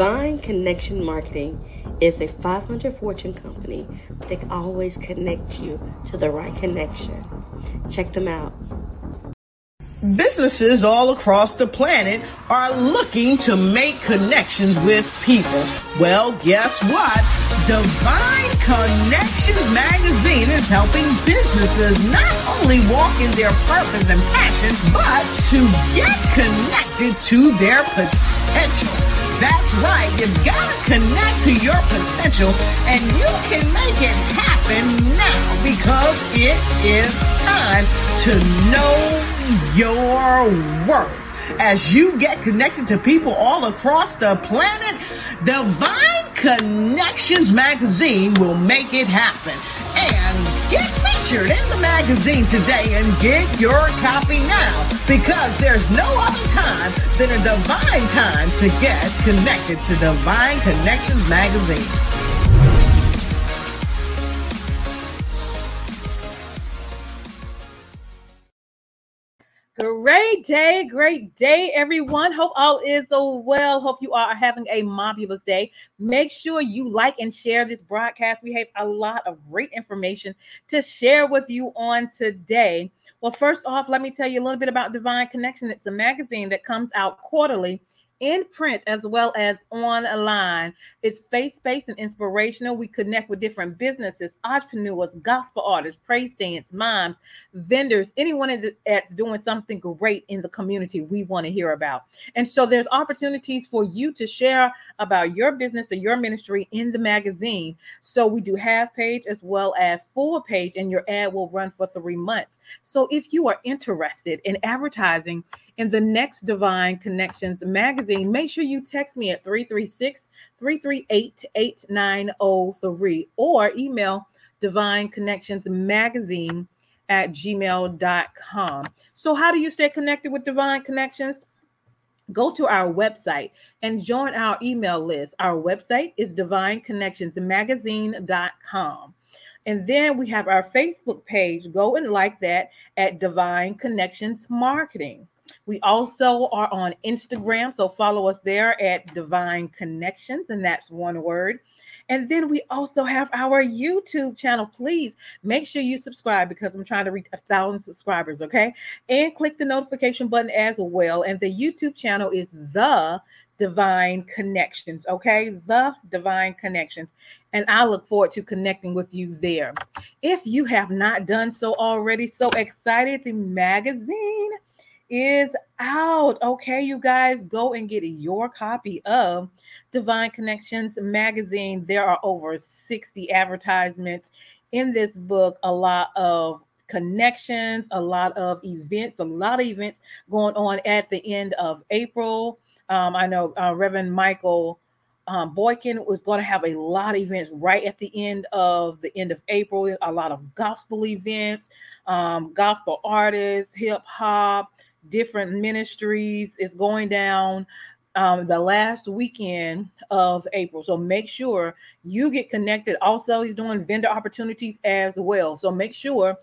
Divine Connection Marketing is a 500 fortune company that always connect you to the right connection. Check them out. Businesses all across the planet are looking to make connections with people. Well, guess what? Divine Connections Magazine is helping businesses not only walk in their purpose and passions, but to get connected to their potential. That's right. You've got to connect to your potential and you can make it happen now because it is time to know your worth. As you get connected to people all across the planet, Divine Connections magazine will make it happen. And get featured in the magazine today and get your copy now because there's no other time than a divine time to get connected to Divine Connections magazine. Great day, great day, everyone. Hope all is well. Hope you are having a marvelous day. Make sure you like and share this broadcast. We have a lot of great information to share with you on today. Well, first off, let me tell you a little bit about Divine Connection. It's a magazine that comes out quarterly in print as well as online. It's faith-based and inspirational. We connect with different businesses, entrepreneurs, gospel artists, praise dance, moms, vendors, anyone that's doing something great in the community we want to hear about. And so there's opportunities for you to share about your business or your ministry in the magazine. So we do half page as well as full page, and your ad will run for three months. So if you are interested in advertising in the next Divine Connections magazine, make sure you text me at 336 338 8903 or email Divine Connections Magazine at gmail.com. So, how do you stay connected with Divine Connections? Go to our website and join our email list. Our website is divineconnectionsmagazine.com. And then we have our Facebook page. Go and like that at Divine Connections Marketing. We also are on Instagram, so follow us there at Divine Connections, and that's one word. And then we also have our YouTube channel. Please make sure you subscribe because I'm trying to reach a thousand subscribers, okay? And click the notification button as well. And the YouTube channel is The Divine Connections, okay? The Divine Connections. And I look forward to connecting with you there. If you have not done so already, so excited, the magazine is out. Okay, you guys go and get your copy of Divine Connections magazine. There are over 60 advertisements in this book, a lot of connections, a lot of events, a lot of events going on at the end of April. Um, I know uh, Reverend Michael um, Boykin was going to have a lot of events right at the end of the end of April. A lot of gospel events, um, gospel artists, hip hop, different ministries. It's going down um, the last weekend of April. So make sure you get connected. Also, he's doing vendor opportunities as well. So make sure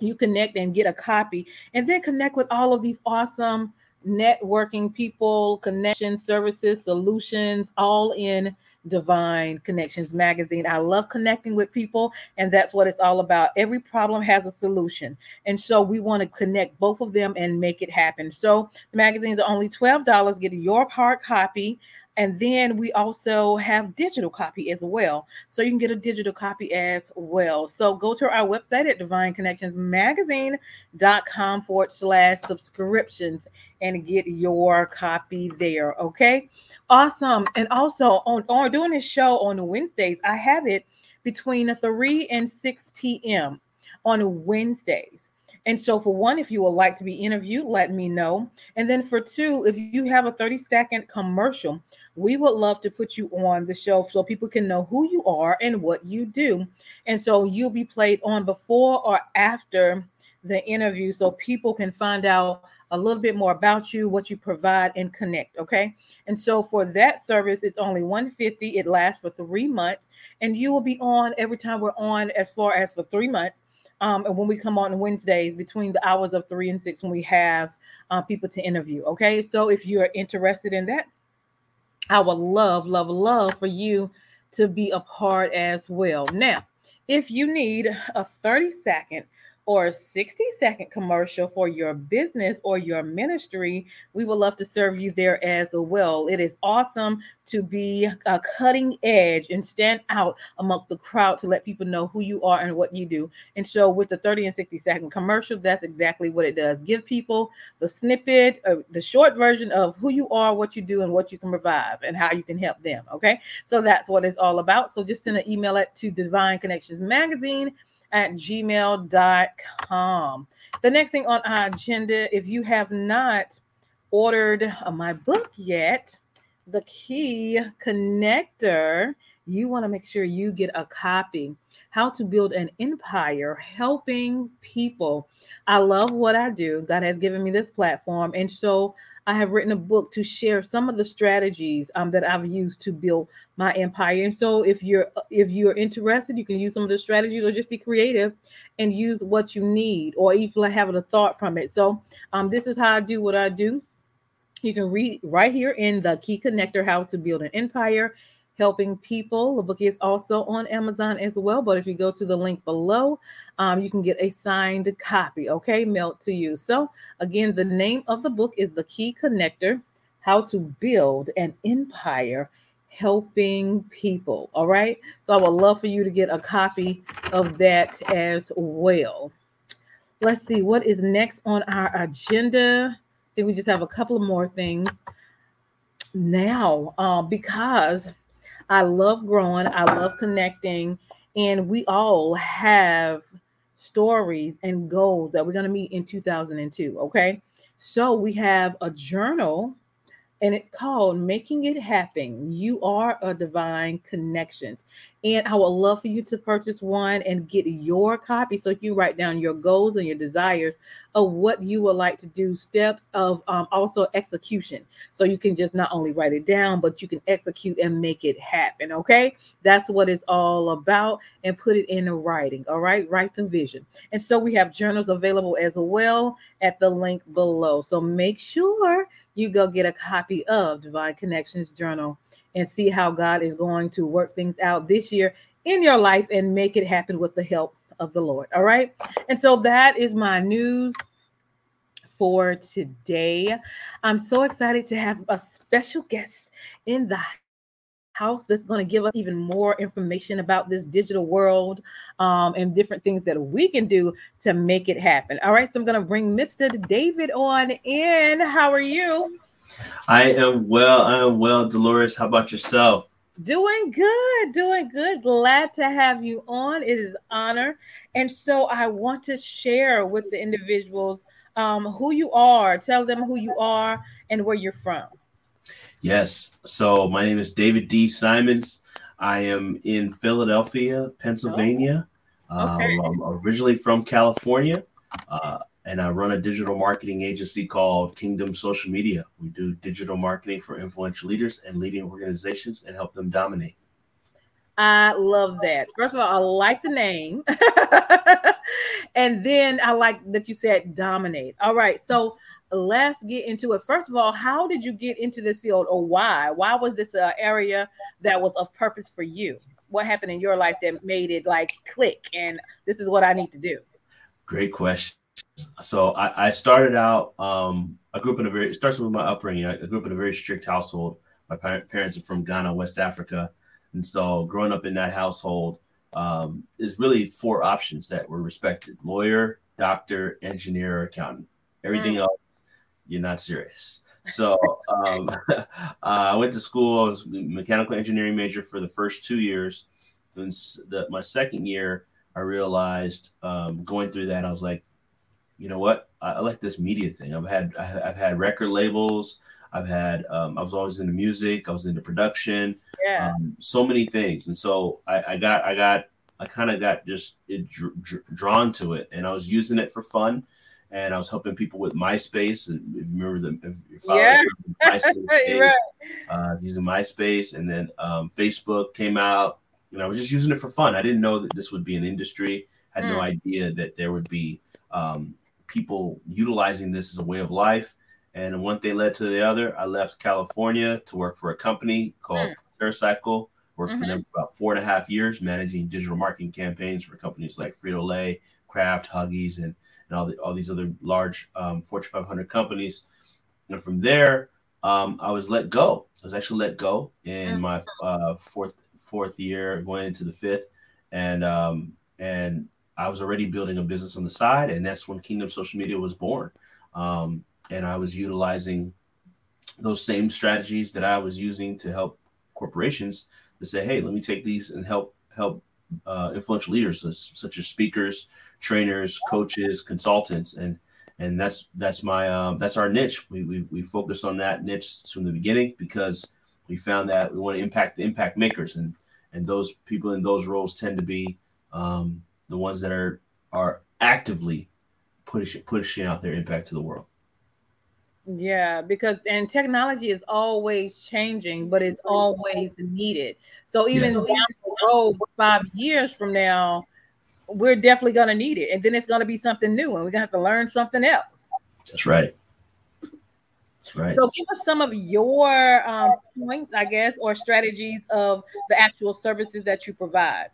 you connect and get a copy and then connect with all of these awesome networking people, connection services, solutions, all in Divine Connections magazine. I love connecting with people, and that's what it's all about. Every problem has a solution. And so we want to connect both of them and make it happen. So the magazines are only $12. Get your hard copy. And then we also have digital copy as well. So you can get a digital copy as well. So go to our website at divineconnectionsmagazine.com forward slash subscriptions and get your copy there. Okay. Awesome. And also on, on doing this show on Wednesdays, I have it between 3 and 6 p.m. on Wednesdays. And so, for one, if you would like to be interviewed, let me know. And then for two, if you have a 30 second commercial, we would love to put you on the show so people can know who you are and what you do. And so, you'll be played on before or after the interview so people can find out a little bit more about you, what you provide, and connect. Okay. And so for that service, it's only 150. It lasts for three months, and you will be on every time we're on as far as for three months. Um, and when we come on Wednesdays between the hours of three and six, when we have uh, people to interview. Okay. So if you're interested in that, I would love, love, love for you to be a part as well. Now, if you need a 30 second or a 60 second commercial for your business or your ministry, we would love to serve you there as well. It is awesome to be a cutting edge and stand out amongst the crowd to let people know who you are and what you do. And so, with the 30 and 60 second commercial, that's exactly what it does. Give people the snippet, uh, the short version of who you are, what you do, and what you can provide and how you can help them. Okay. So, that's what it's all about. So, just send an email it to Divine Connections Magazine at gmail.com. The next thing on our agenda, if you have not ordered uh, my book yet, The Key Connector, you want to make sure you get a copy. How to build an empire helping people. I love what I do. God has given me this platform. And so I have written a book to share some of the strategies um, that I've used to build my empire. And so if you're if you're interested, you can use some of the strategies or just be creative and use what you need or even have a thought from it. So um, this is how I do what I do. You can read right here in the key connector how to build an empire helping people. The book is also on Amazon as well. But if you go to the link below, um, you can get a signed copy, okay, mailed to you. So, again, the name of the book is The Key Connector How to Build an Empire Helping People. All right. So, I would love for you to get a copy of that as well. Let's see what is next on our agenda. I think we just have a couple of more things now uh, because I love growing, I love connecting, and we all have stories and goals that we're going to meet in 2002. Okay. So we have a journal and it's called Making It Happen. You are a divine connections. And I would love for you to purchase one and get your copy so you write down your goals and your desires of what you would like to do, steps of um, also execution. So you can just not only write it down, but you can execute and make it happen. Okay. That's what it's all about and put it in writing. All right. Write the vision. And so we have journals available as well at the link below. So make sure you go get a copy of Divine Connections Journal and see how God is going to work things out this year in your life and make it happen with the help of the Lord. All right. And so that is my news for today. I'm so excited to have a special guest in the house that's going to give us even more information about this digital world um, and different things that we can do to make it happen. All right, so I'm going to bring Mr. David on in. How are you? I am well. I am well, Dolores. How about yourself? Doing good, doing good. Glad to have you on. It is honor. And so I want to share with the individuals um, who you are. Tell them who you are and where you're from. Yes. So my name is David D. Simons. I am in Philadelphia, Pennsylvania. Oh, okay. Um, I'm originally from California. Uh, and I run a digital marketing agency called Kingdom Social Media. We do digital marketing for influential leaders and leading organizations and help them dominate. I love that. First of all, I like the name. and then I like that you said dominate. All right. So let's get into it. First of all, how did you get into this field or why? Why was this an area that was of purpose for you? What happened in your life that made it like click and this is what I need to do? Great question so I, I started out. Um, I grew up in a very. It starts with my upbringing. I, grew up in a very strict household. My parents are from Ghana, West Africa, and so growing up in that household um, is really four options that were respected: lawyer, doctor, engineer, accountant. Everything mm. else, you're not serious. So um, uh, I went to school. I was mechanical engineering major for the first two years. And the, my second year, I realized um, going through that, I was like, you know what? I, I like this media thing. I've had I, have had record labels. I've had um, I was always into music. I was into production. Yeah. Um, so many things, and so I, I got I got I kind of got just it, dr- dr- drawn to it, and I was using it for fun. And I was helping people with MySpace, and remember the if your yeah. MySpace right. uh, using MySpace, and then um, Facebook came out, and I was just using it for fun. I didn't know that this would be an industry. I had mm. no idea that there would be um, people utilizing this as a way of life. And one thing led to the other. I left California to work for a company called TerraCycle. Worked mm-hmm. for them for about four and a half years, managing digital marketing campaigns for companies like Frito Lay, Kraft, Huggies, and, and all, the, all these other large um, Fortune 500 companies. And from there, um, I was let go. I was actually let go in mm-hmm. my uh, fourth fourth year, going into the fifth, and um, and I was already building a business on the side, and that's when Kingdom Social Media was born. Um, and I was utilizing those same strategies that I was using to help corporations to say, "Hey, let me take these and help help uh, influential leaders such as speakers, trainers, coaches, consultants, and and that's that's my um, that's our niche. We, we we focused on that niche from the beginning because we found that we want to impact the impact makers, and and those people in those roles tend to be um, the ones that are are actively pushing pushing out their impact to the world. Yeah, because and technology is always changing, but it's always needed. So even yes. down the road, five years from now, we're definitely going to need it, and then it's going to be something new, and we're going to have to learn something else. That's right. That's right. So give us some of your um, points, I guess, or strategies of the actual services that you provide.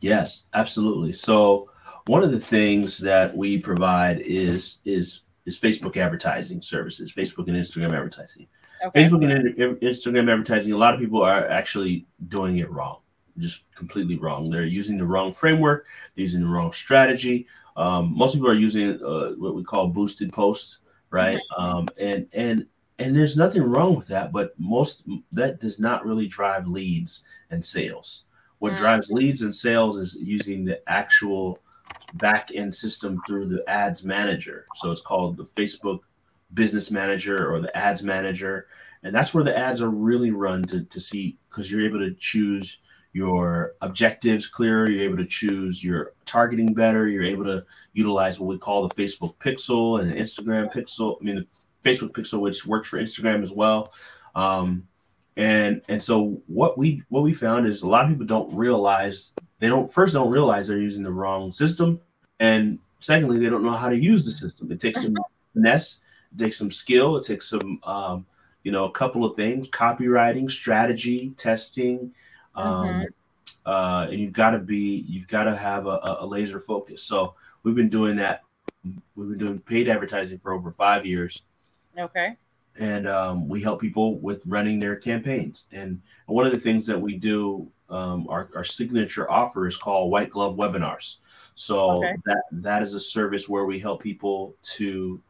Yes, absolutely. So one of the things that we provide is is is Facebook advertising services, Facebook and Instagram advertising. Okay. Facebook and Instagram advertising, a lot of people are actually doing it wrong, just completely wrong. They're using the wrong framework, they're using the wrong strategy. Um, most people are using uh, what we call boosted posts, right? Mm-hmm. Um, and and and there's nothing wrong with that, but most that does not really drive leads and sales. What mm. drives leads and sales is using the actual back end system through the ads manager. So it's called the Facebook business manager or the ads manager. And that's where the ads are really run to, to see because you're able to choose your objectives clearer, you're able to choose your targeting better, you're able to utilize what we call the Facebook pixel and the Instagram pixel. I mean, the Facebook pixel, which works for Instagram as well. Um, and and so what we what we found is a lot of people don't realize they don't first don't realize they're using the wrong system. And secondly they don't know how to use the system. It takes some finesse it takes some skill it takes some um, you know a couple of things copywriting strategy testing um, mm-hmm. uh, and you've got to be you've got to have a, a laser focus. So we've been doing that we've been doing paid advertising for over five years. Okay and um, we help people with running their campaigns. And one of the things that we do, um, our, our signature offer is called White Glove Webinars. So okay. that that is a service where we help people to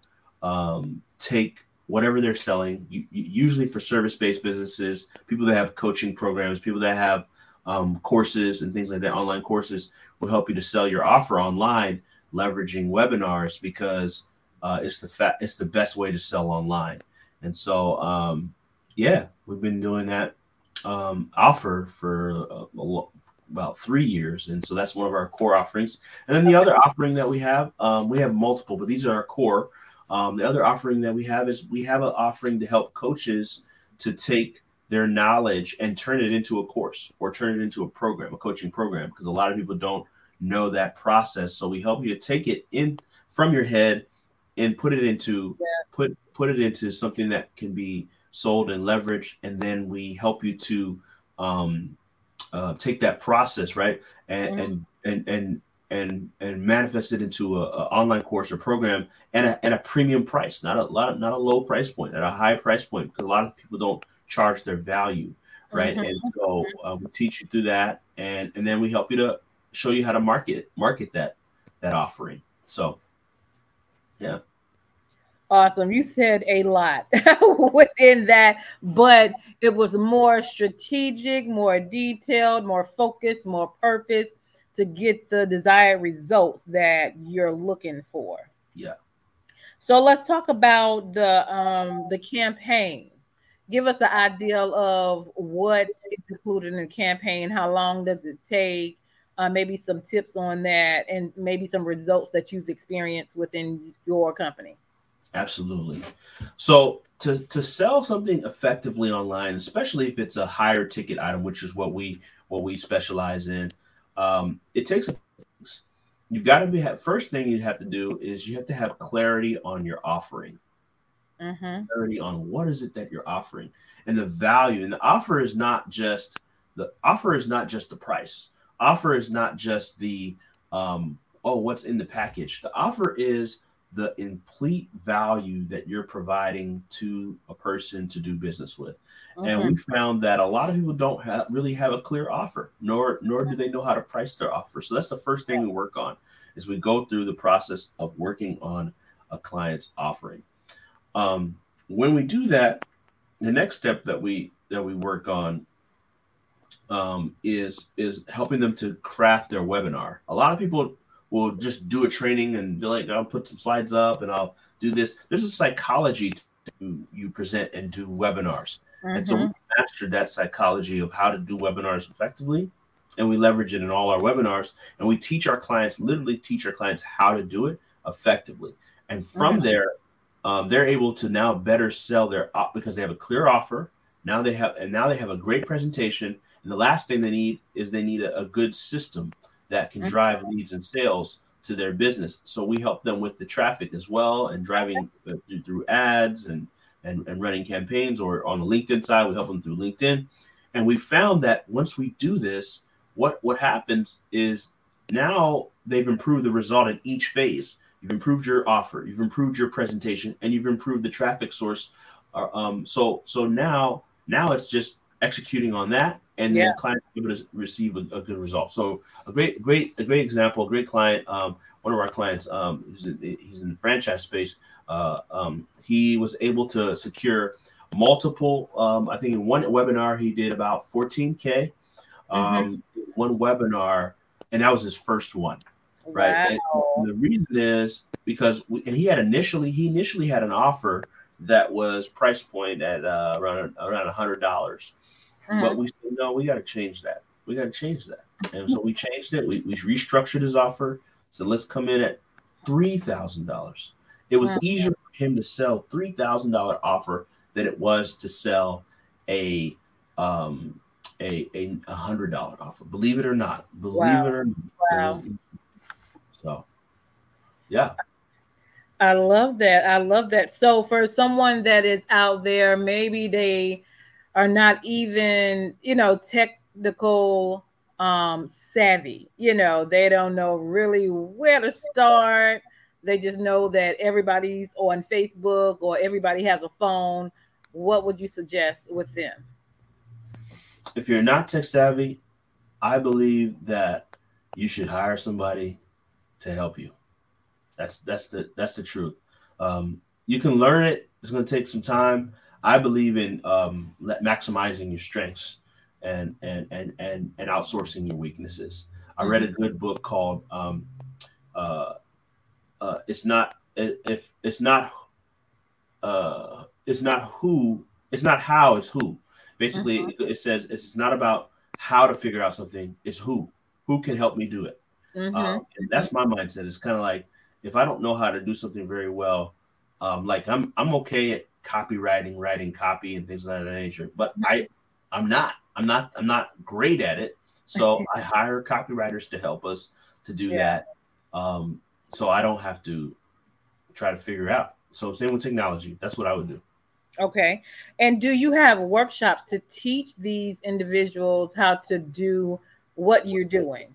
um, take whatever they're selling, usually for service-based businesses, people that have coaching programs, people that have um, courses and things like that, online courses, will help you to sell your offer online, leveraging webinars because uh, it's the fa- it's the best way to sell online. And so, um, yeah, we've been doing that um, offer for uh, about three years, and so that's one of our core offerings. And then the other offering that we have, um, we have multiple, but these are our core. Um, the other offering that we have is we have an offering to help coaches to take their knowledge and turn it into a course or turn it into a program, a coaching program, because a lot of people don't know that process. So we help you to take it in from your head and put it into yeah. put put it into something that can be sold and leveraged, and then we help you to um, uh, take that process right and mm-hmm. and and and and and manifest it into a, a, online course or program and a, at a premium price, not a lot, not a low price point, at a high price point, because a lot of people don't charge their value, right? Mm-hmm. And so uh, we teach you through that, and and then we help you to show you how to market market that that offering. So, yeah. Awesome. You said a lot within that, but it was more strategic, more detailed, more focused, more purpose to get the desired results that you're looking for. Yeah. So let's talk about the um the campaign. Give us an idea of what is included in the campaign, how long does it take? Uh, maybe some tips on that and maybe some results that you've experienced within your company. Absolutely. So to to sell something effectively online, especially if it's a higher ticket item, which is what we what we specialize in, um, it takes you've got to be first thing you have to do is you have to have clarity on your offering Mm-hmm. clarity on what is it that you're offering and the value. And the offer is not just the offer is not just the price. Offer is not just the um, oh, what's in the package. The offer is the complete value that you're providing to a person to do business with. And Mhm. we found that a lot of people don't have, really have a clear offer, nor nor do they know how to price their offer. So that's the first thing we work on is we go through the process of working on a client's offering. Um, when we do that, the next step that we that we work on um, is is helping them to craft their webinar. A lot of people will just do a training and be like, I'll put some slides up and I'll do this. There's a psychology to you present and do webinars. And so we Mhm. mastered that psychology of how to do webinars effectively. And we leverage it in all our webinars. And we teach our clients, literally teach our clients how to do it effectively. And from Mhm. there, um, they're able to now better sell their op because they have a clear offer. Now they have, and now they have a great presentation. And the last thing they need is they need a, a good system that can Mhm. drive leads and sales to their business. So we help them with the traffic as well and driving through, through ads and and, and running campaigns or on the LinkedIn side, we help them through LinkedIn. And we found that once we do this, what what happens is now they've improved the result in each phase. You've improved your offer, you've improved your presentation, and you've improved the traffic source. Uh, um, so so now now it's just executing on that, and Yeah. then clients are able to receive a, a good result. So a great great a great example, a great client. Um, one of our clients, um, he's in, he's in the franchise space. Uh, um, he was able to secure multiple. Um, I think in one webinar he did about 14k. Um, One webinar, and that was his first one, right? And Wow. the reason is because, we, and he had initially he initially had an offer that was price point at uh, around around a hundred dollars, Mhm. but we said no, we got to change that. We got to change that, and so we changed it. We, we restructured his offer. So let's come in at three thousand dollars. It was Mhm. easier for him to sell three thousand dollar offer than it was to sell a um a a, hundred dollar offer. Believe it or not, believe Wow. it or not. it Wow. so yeah. I love that. I love that. So for someone that is out there, maybe they are not even, you know, technical um savvy. You know, they don't know really where to start. They just know that everybody's on Facebook or everybody has a phone. What would you suggest with them? if you're not tech savvy, I believe that you should hire somebody to help you. That's that's the that's the truth. Um, you can learn it. It's going to take some time. I believe in um, maximizing your strengths and and and and and outsourcing your weaknesses. I read a good book called um, uh, uh, "It's Not If It's Not uh, It's Not Who It's Not How It's Who." Basically, Mhm. it, it says it's not about how to figure out something; it's who who can help me do it. Mhm. Um, and that's my mindset. It's kind of like if I don't know how to do something very well, um, like I'm I'm okay at copywriting, writing copy, and things of that nature, but I I'm not I'm not I'm not great at it. So I hire copywriters to help us to do Yeah. that. Um, so I don't have to try to figure out. So same with technology. That's what I would do. Okay. And do you have workshops to teach these individuals how to do what you're doing?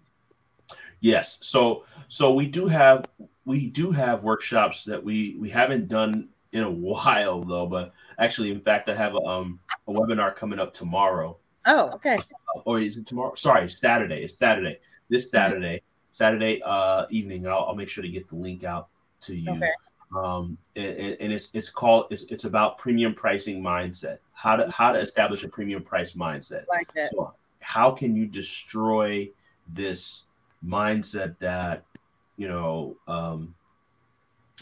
Yes. So so we do have we do have workshops that we we haven't done in a while though, but actually in fact I have a, um a webinar coming up tomorrow. Oh, okay. Uh, Or is it tomorrow? Sorry, Saturday. It's Saturday. This Saturday. Saturday uh evening. I'll, I'll make sure to get the link out to you. Okay. Um and, and- and it's it's called it's it's about premium pricing mindset. How to how to establish a premium price mindset. Like that. So how can you destroy this mindset that you know um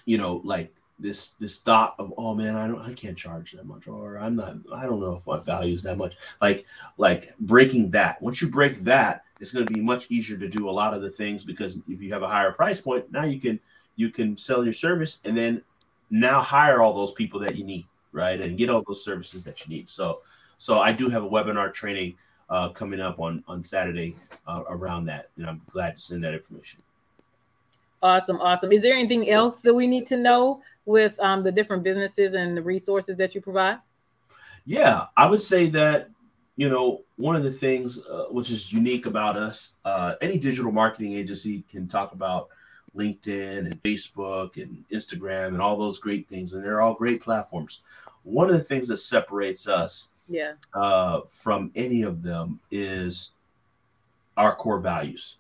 you know like this this thought of oh man I don't I can't charge that much or I'm not I don't know if my value is that much. Like like breaking that once you break that it's going to be much easier to do a lot of the things because if you have a higher price point now you can you can sell your service and then now hire all those people that you need right? And get all those services that you need. So so I do have a webinar training uh, coming up on on Saturday uh, around that, and I'm glad to send that information. Awesome, awesome. Is there anything else that we need to know with um, the different businesses and the resources that you provide? Yeah, I would say that you know one of the things uh, which is unique about us. Uh, any digital marketing agency can talk about LinkedIn and Facebook and Instagram and all those great things, and they're all great platforms. One of the things that separates us Yeah. uh, from any of them is our core values.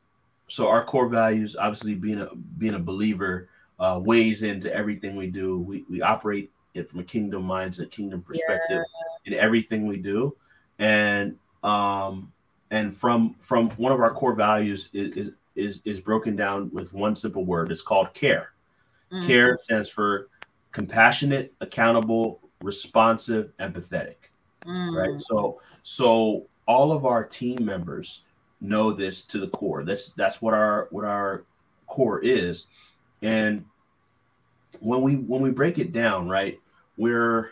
So our core values, obviously, being a being a believer, uh, weighs into everything we do. We we operate it from a kingdom mindset, kingdom perspective in everything we do, and um and from from one of our core values is is is, is broken down with one simple word. It's called care. Mm. Care stands for compassionate, accountable, responsive, empathetic Mm. right so so all of our team members know this to the core. That's that's what our what our core is. And when we when we break it down right we're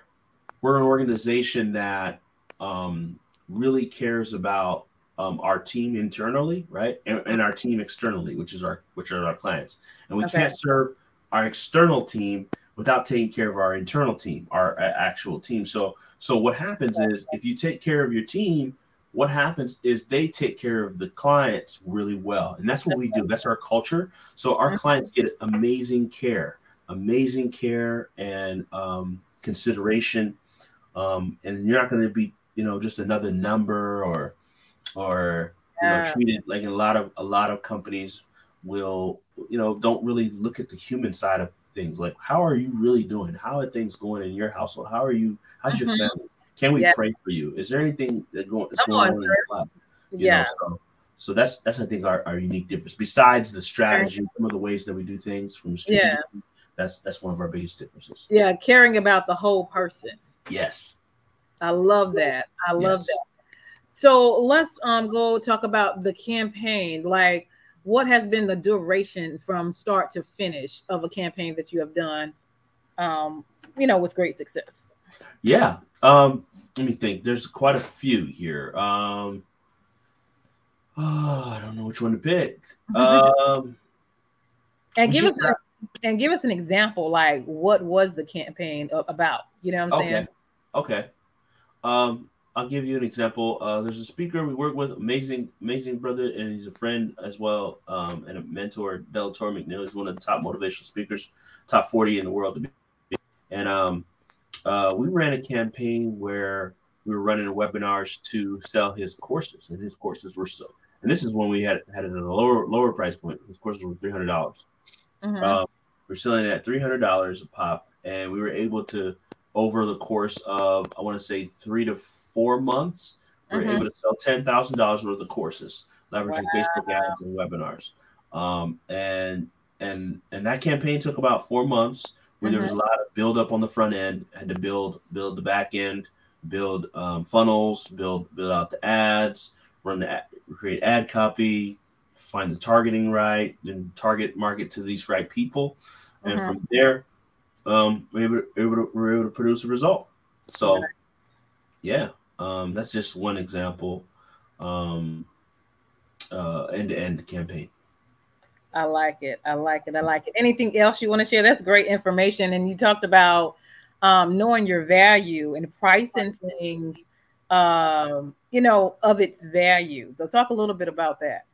we're an organization that um really cares about um, our team internally right and, and our team externally which is our which are our clients. And we Okay. can't serve our external team without taking care of our internal team our uh, actual team. So so what happens is if you take care of your team, what happens is they take care of the clients really well. And that's what we do. That's our culture. So our clients get amazing care, amazing care and um, consideration. Um, and you're not going to be, you know, just another number or, or, you know, treated like a lot of, a lot of companies will, you know, don't really look at the human side of things. Like, how are you really doing? How are things going in your household? How are you? How's your Mhm. family? Can we Yeah. pray for you? Is there anything that going, that's Come going on, on in your life? you Yeah. know, so, so that's that's I think our, our unique difference. Besides the strategy, some of the ways that we do things from strategic, that's that's one of our biggest differences. Yeah. Caring about the whole person. Yes. I love that. I love Yes. that. So let's um go talk about the campaign. Like, what has been the duration from start to finish of a campaign that you have done? Um, you know, with great success. Yeah. Um, let me think. There's quite a few here. Um, oh, I don't know which one to pick. Um, and give us a, and give us an example. Like, what was the campaign about? You know what I'm okay. saying? Okay. Um, I'll give you an example. Uh, there's a speaker we work with, amazing, amazing brother, and he's a friend as well, um, and a mentor. Delatorro McNeal is one of the top motivational speakers, top 40 in the world to be. And um, uh, we ran a campaign where we were running webinars to sell his courses, and his courses were so. And this is when we had had it at a lower lower price point. His courses were three hundred dollars. Mhm. Um, we're selling it at three hundred dollars a pop, and we were able to, over the course of I want to say three to four months, we were Mhm. able to sell ten thousand dollars worth of courses, leveraging Facebook ads and webinars. Um, and and and that campaign took about four months, where there was a lot of build up on the front end, had to build build the back end, build um, funnels, build build out the ads, run the ad, create ad copy, find the targeting right, then target market to these right people, and Mhm. from there, um, we're able, to, able to, we're able to produce a result. So, yeah, um, that's just one example. Um, uh, end-to-end campaign. I like it. I like it. I like it. Anything else you want to share? That's great information. And you talked about um, knowing your value and pricing things, um, you know, of its value. So talk a little bit about that.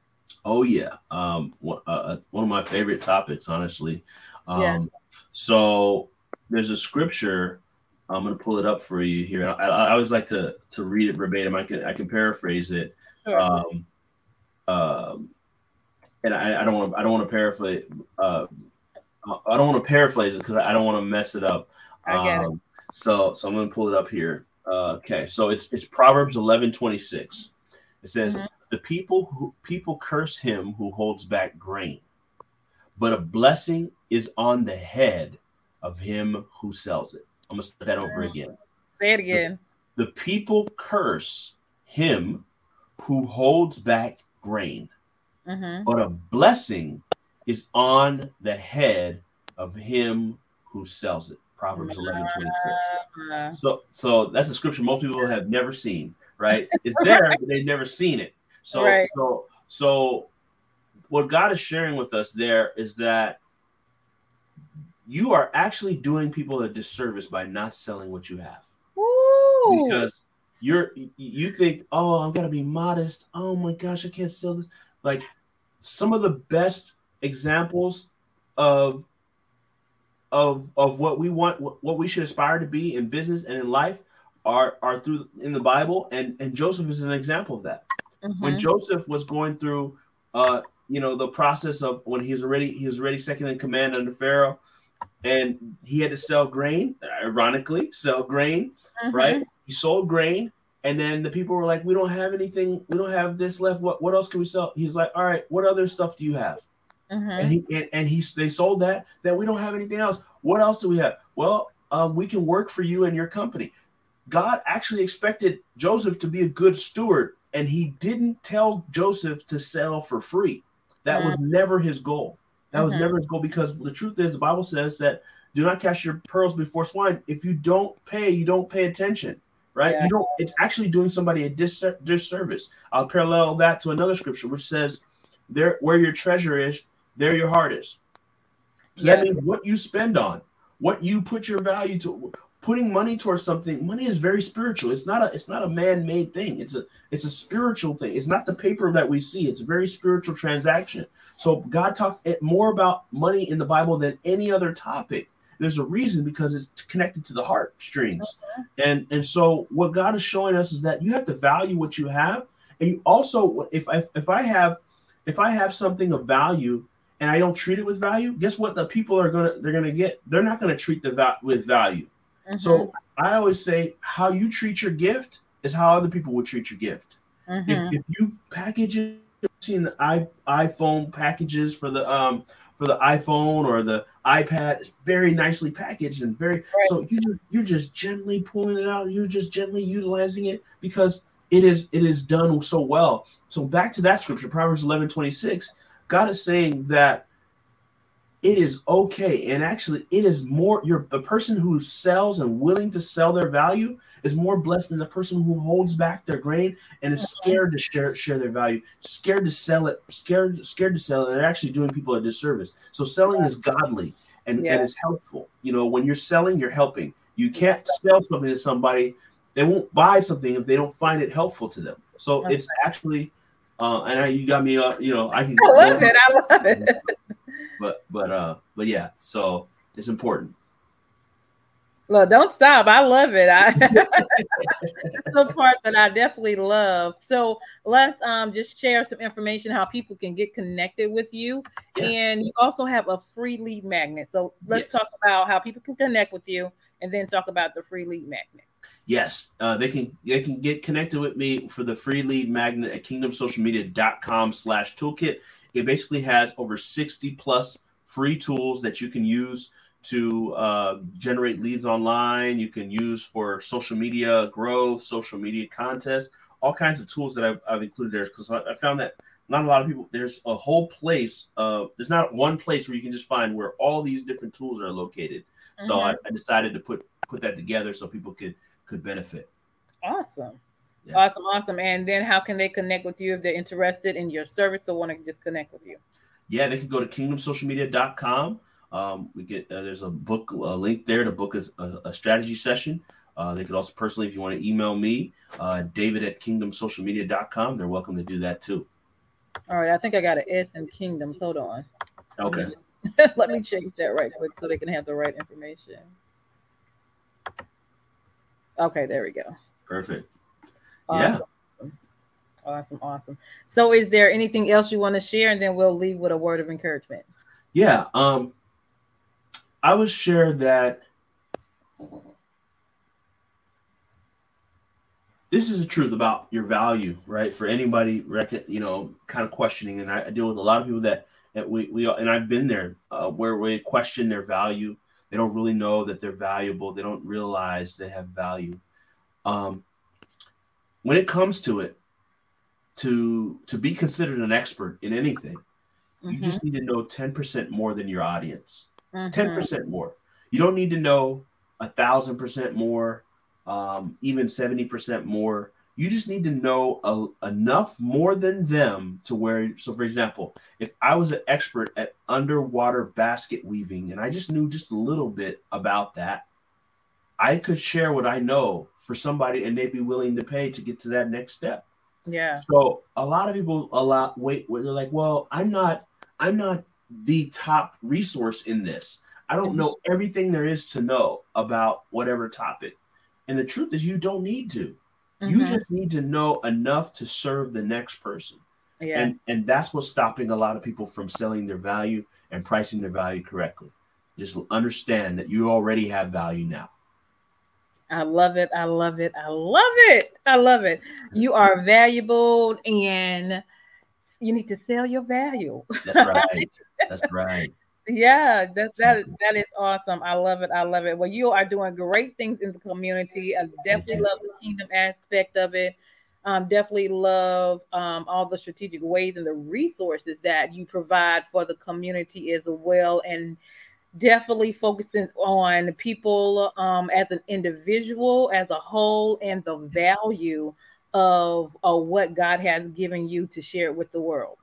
Oh yeah, um, one, uh, uh, one of my favorite topics, honestly. Um, Yeah. So there's a scripture. I'm gonna pull it up for you here. I, I always like to to read it verbatim. I can I can paraphrase it. Sure. Um, um, and I, I don't want I don't want to paraphrase. Uh, I don't want to paraphrase it because I don't want to mess it up. I get it. Um, So so I'm gonna pull it up here. Uh, okay, so it's it's Proverbs 11 26. It says, Mhm. "The people who people curse him who holds back grain, but a blessing is on the head of him who sells it." I'm gonna start that over Mhm. again. Say it again. The people curse him who holds back grain, hmm but a blessing is on the head of him who sells it. Proverbs 11 26. So, so that's a scripture most people have never seen, right? It's there, but they've never seen it. So, Right. so, so, what God is sharing with us there is that you are actually doing people a disservice by not selling what you have Ooh. because you're you think oh i'm gonna be modest oh my gosh i can't sell this like some of the best examples of of of what we want what, we should aspire to be in business and in life are are through in the bible and and joseph is an example of that when Mhm. joseph was going through uh you know the process of when he was already he was already second in command under pharaoh and he had to sell grain ironically sell grain Mhm. right? He sold grain, and then the people were like, "We don't have anything. We don't have this left. What what else can we sell?" He's like, "All right, what other stuff do you have?" Mhm. And he and, and he they sold that. That we don't have anything else. What else do we have? Well, um, we can work for you and your company. God actually expected Joseph to be a good steward, and he didn't tell Joseph to sell for free. That was never his goal. That was Mhm. never his goal because the truth is, the Bible says that do not cast your pearls before swine. If you don't pay, you don't pay attention, right? Yeah. You don't. It's actually doing somebody a dis- disservice. I'll parallel that to another scripture which says, "There, where your treasure is, there your heart is." So that means what you spend on, what you put your value to. Putting money towards something, money is very spiritual. It's not a it's not a man-made thing. It's a it's a spiritual thing. It's not the paper that we see. It's a very spiritual transaction. So God talked eh, more about money in the Bible than any other topic. There's a reason because it's connected to the heartstrings. And and so what God is showing us is that you have to value what you have, and you also if I if I have if I have something of value and I don't treat it with value, guess what? The people are gonna they're gonna get they're not gonna treat the val- with value. Mhm. So I always say how you treat your gift is how other people would treat your gift. Mhm. If, if you package it, you've seen the i iPhone packages for the um for the iPhone or the iPad, it's very nicely packaged and very so you just, you're just gently pulling it out. You're just gently utilizing it because it is it is done so well. So back to that scripture, Proverbs 11, 26, God is saying that it is okay. And actually it is more you're the person who sells and willing to sell their value is more blessed than the person who holds back their grain and is scared to share share their value scared to sell it scared scared to sell it and they're actually doing people a disservice. So selling is godly and, Yeah. and it's helpful. You know when you're selling you're helping. You can't sell something to somebody. They won't buy something if they don't find it helpful to them. So it's actually uh and I, you got me uh you know i can I love it. I love it. but but uh but yeah so it's important Look, don't stop. I love it. I that's the part that I definitely love. So let's um just share some information how people can get connected with you. Yeah. And you also have a free lead magnet. So let's Yes. talk about how people can connect with you and then talk about the free lead magnet. yes uh they can they can get connected with me for the free lead magnet at kingdomsocialmedia.com slash toolkit it basically has over 60 plus free tools that you can use to uh, generate leads online. You can use for social media growth social media contests all kinds of tools that i've, I've included there. Because I, I found that not a lot of people there's a whole place uh, there's not one place where you can just find where all these different tools are located. So I, I decided to put put that together so people could could benefit. Awesome. Yeah. Awesome, awesome. And then how can they connect with you if they're interested in your service or want to just connect with you? yeah they can go to kingdomsocialmedia.com um, we get uh, there's a book a link there to book a, a, a strategy session uh, they could also personally if you want to email me uh, david at kingdomsocialmedia.com they're welcome to do that too All right, I think I got an S in Kingdoms. Hold on. okay Let me change that right quick so they can have the right information. Okay, there we go. perfect Awesome. yeah Awesome, awesome. So, is there anything else you want to share? And then we'll leave with a word of encouragement. Yeah, um, I would share that this is the truth about your value, right? For anybody, reckon, you know, kind of questioning, and I, I deal with a lot of people that that we we and I've been there uh, where we question their value. They don't really know that they're valuable. They don't realize they have value. Um, when it comes to it, to to be considered an expert in anything, you just need to know 10% more than your audience. Mhm, 10% more. You don't need to know a thousand percent more, um, even 70% more. You just need to know a, enough more than them to where. So, for example, if I was an expert at underwater basket weaving and I just knew just a little bit about that, I could share what I know for somebody and they'd be willing to pay to get to that next step. Yeah. So a lot of people a lot wait they're like, well, I'm not I'm not the top resource in this. I don't know everything there is to know about whatever topic. And the truth is you don't need to. Mm-hmm. You just need to know enough to serve the next person. Yeah. And and that's what's stopping a lot of people from selling their value and pricing their value correctly. Just understand that you already have value now. I love it. I love it. I love it. I love it. You are valuable and you need to sell your value. That's right. That's right. Yeah, that's that is that is awesome. I love it. I love it. Well, you are doing great things in the community. I definitely love the kingdom aspect of it. Um, definitely love um, all the strategic ways and the resources that you provide for the community as well. And definitely focusing on people um, as an individual, as a whole, and the value of uh, what God has given you to share with the world.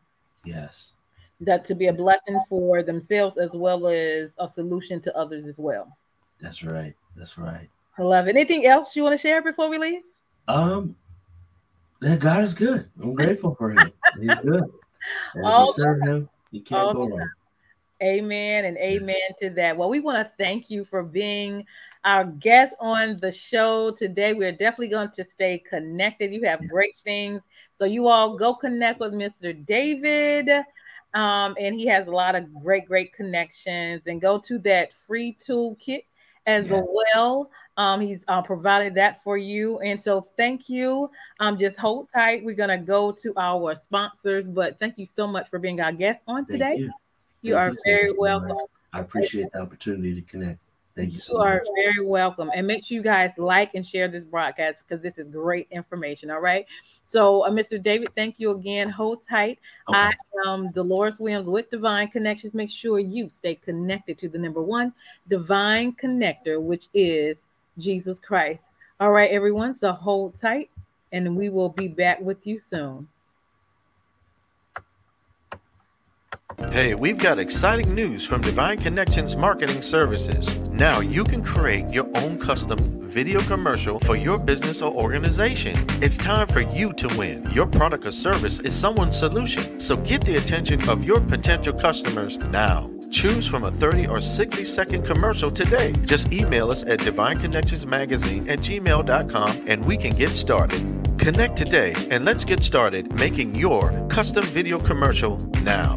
Yes. That to be a blessing for themselves as well as a solution to others as well. That's right. That's right. I love it. Anything else you want to share before we leave? Um, that God is good. I'm grateful for him. He's good. And if you serve him, you can't go wrong. Amen and amen to that. Well, we want to thank you for being our guest on the show today. We're definitely going to stay connected. You have great things. So, you all go connect with Mr. David. Um, and he has a lot of great, great connections. And go to that free toolkit as yeah. well. Um, he's uh, provided that for you. And so, thank you. Um, just hold tight. We're going to go to our sponsors, but thank you so much for being our guest on today. You Thank are you so very welcome. I appreciate the opportunity to connect. Thank you so you much. are very welcome. And make sure you guys like and share this broadcast because this is great information. All right. So, uh, Mr. David, thank you again. Hold tight. Okay. I am Dolores Williams with Divine Connections. Make sure you stay connected to the number one divine connector, which is Jesus Christ. All right, everyone. So, hold tight and we will be back with you soon. Hey, we've got exciting news from Divine Connections Marketing Services. Now you can create your own custom video commercial for your business or organization. It's time for you to win. Your product or service is someone's solution. So get the attention of your potential customers now. Choose from a 30 or 60 second commercial today. Just email us at divineconnectionsmagazine at gmail.com and we can get started. Connect today and let's get started making your custom video commercial now.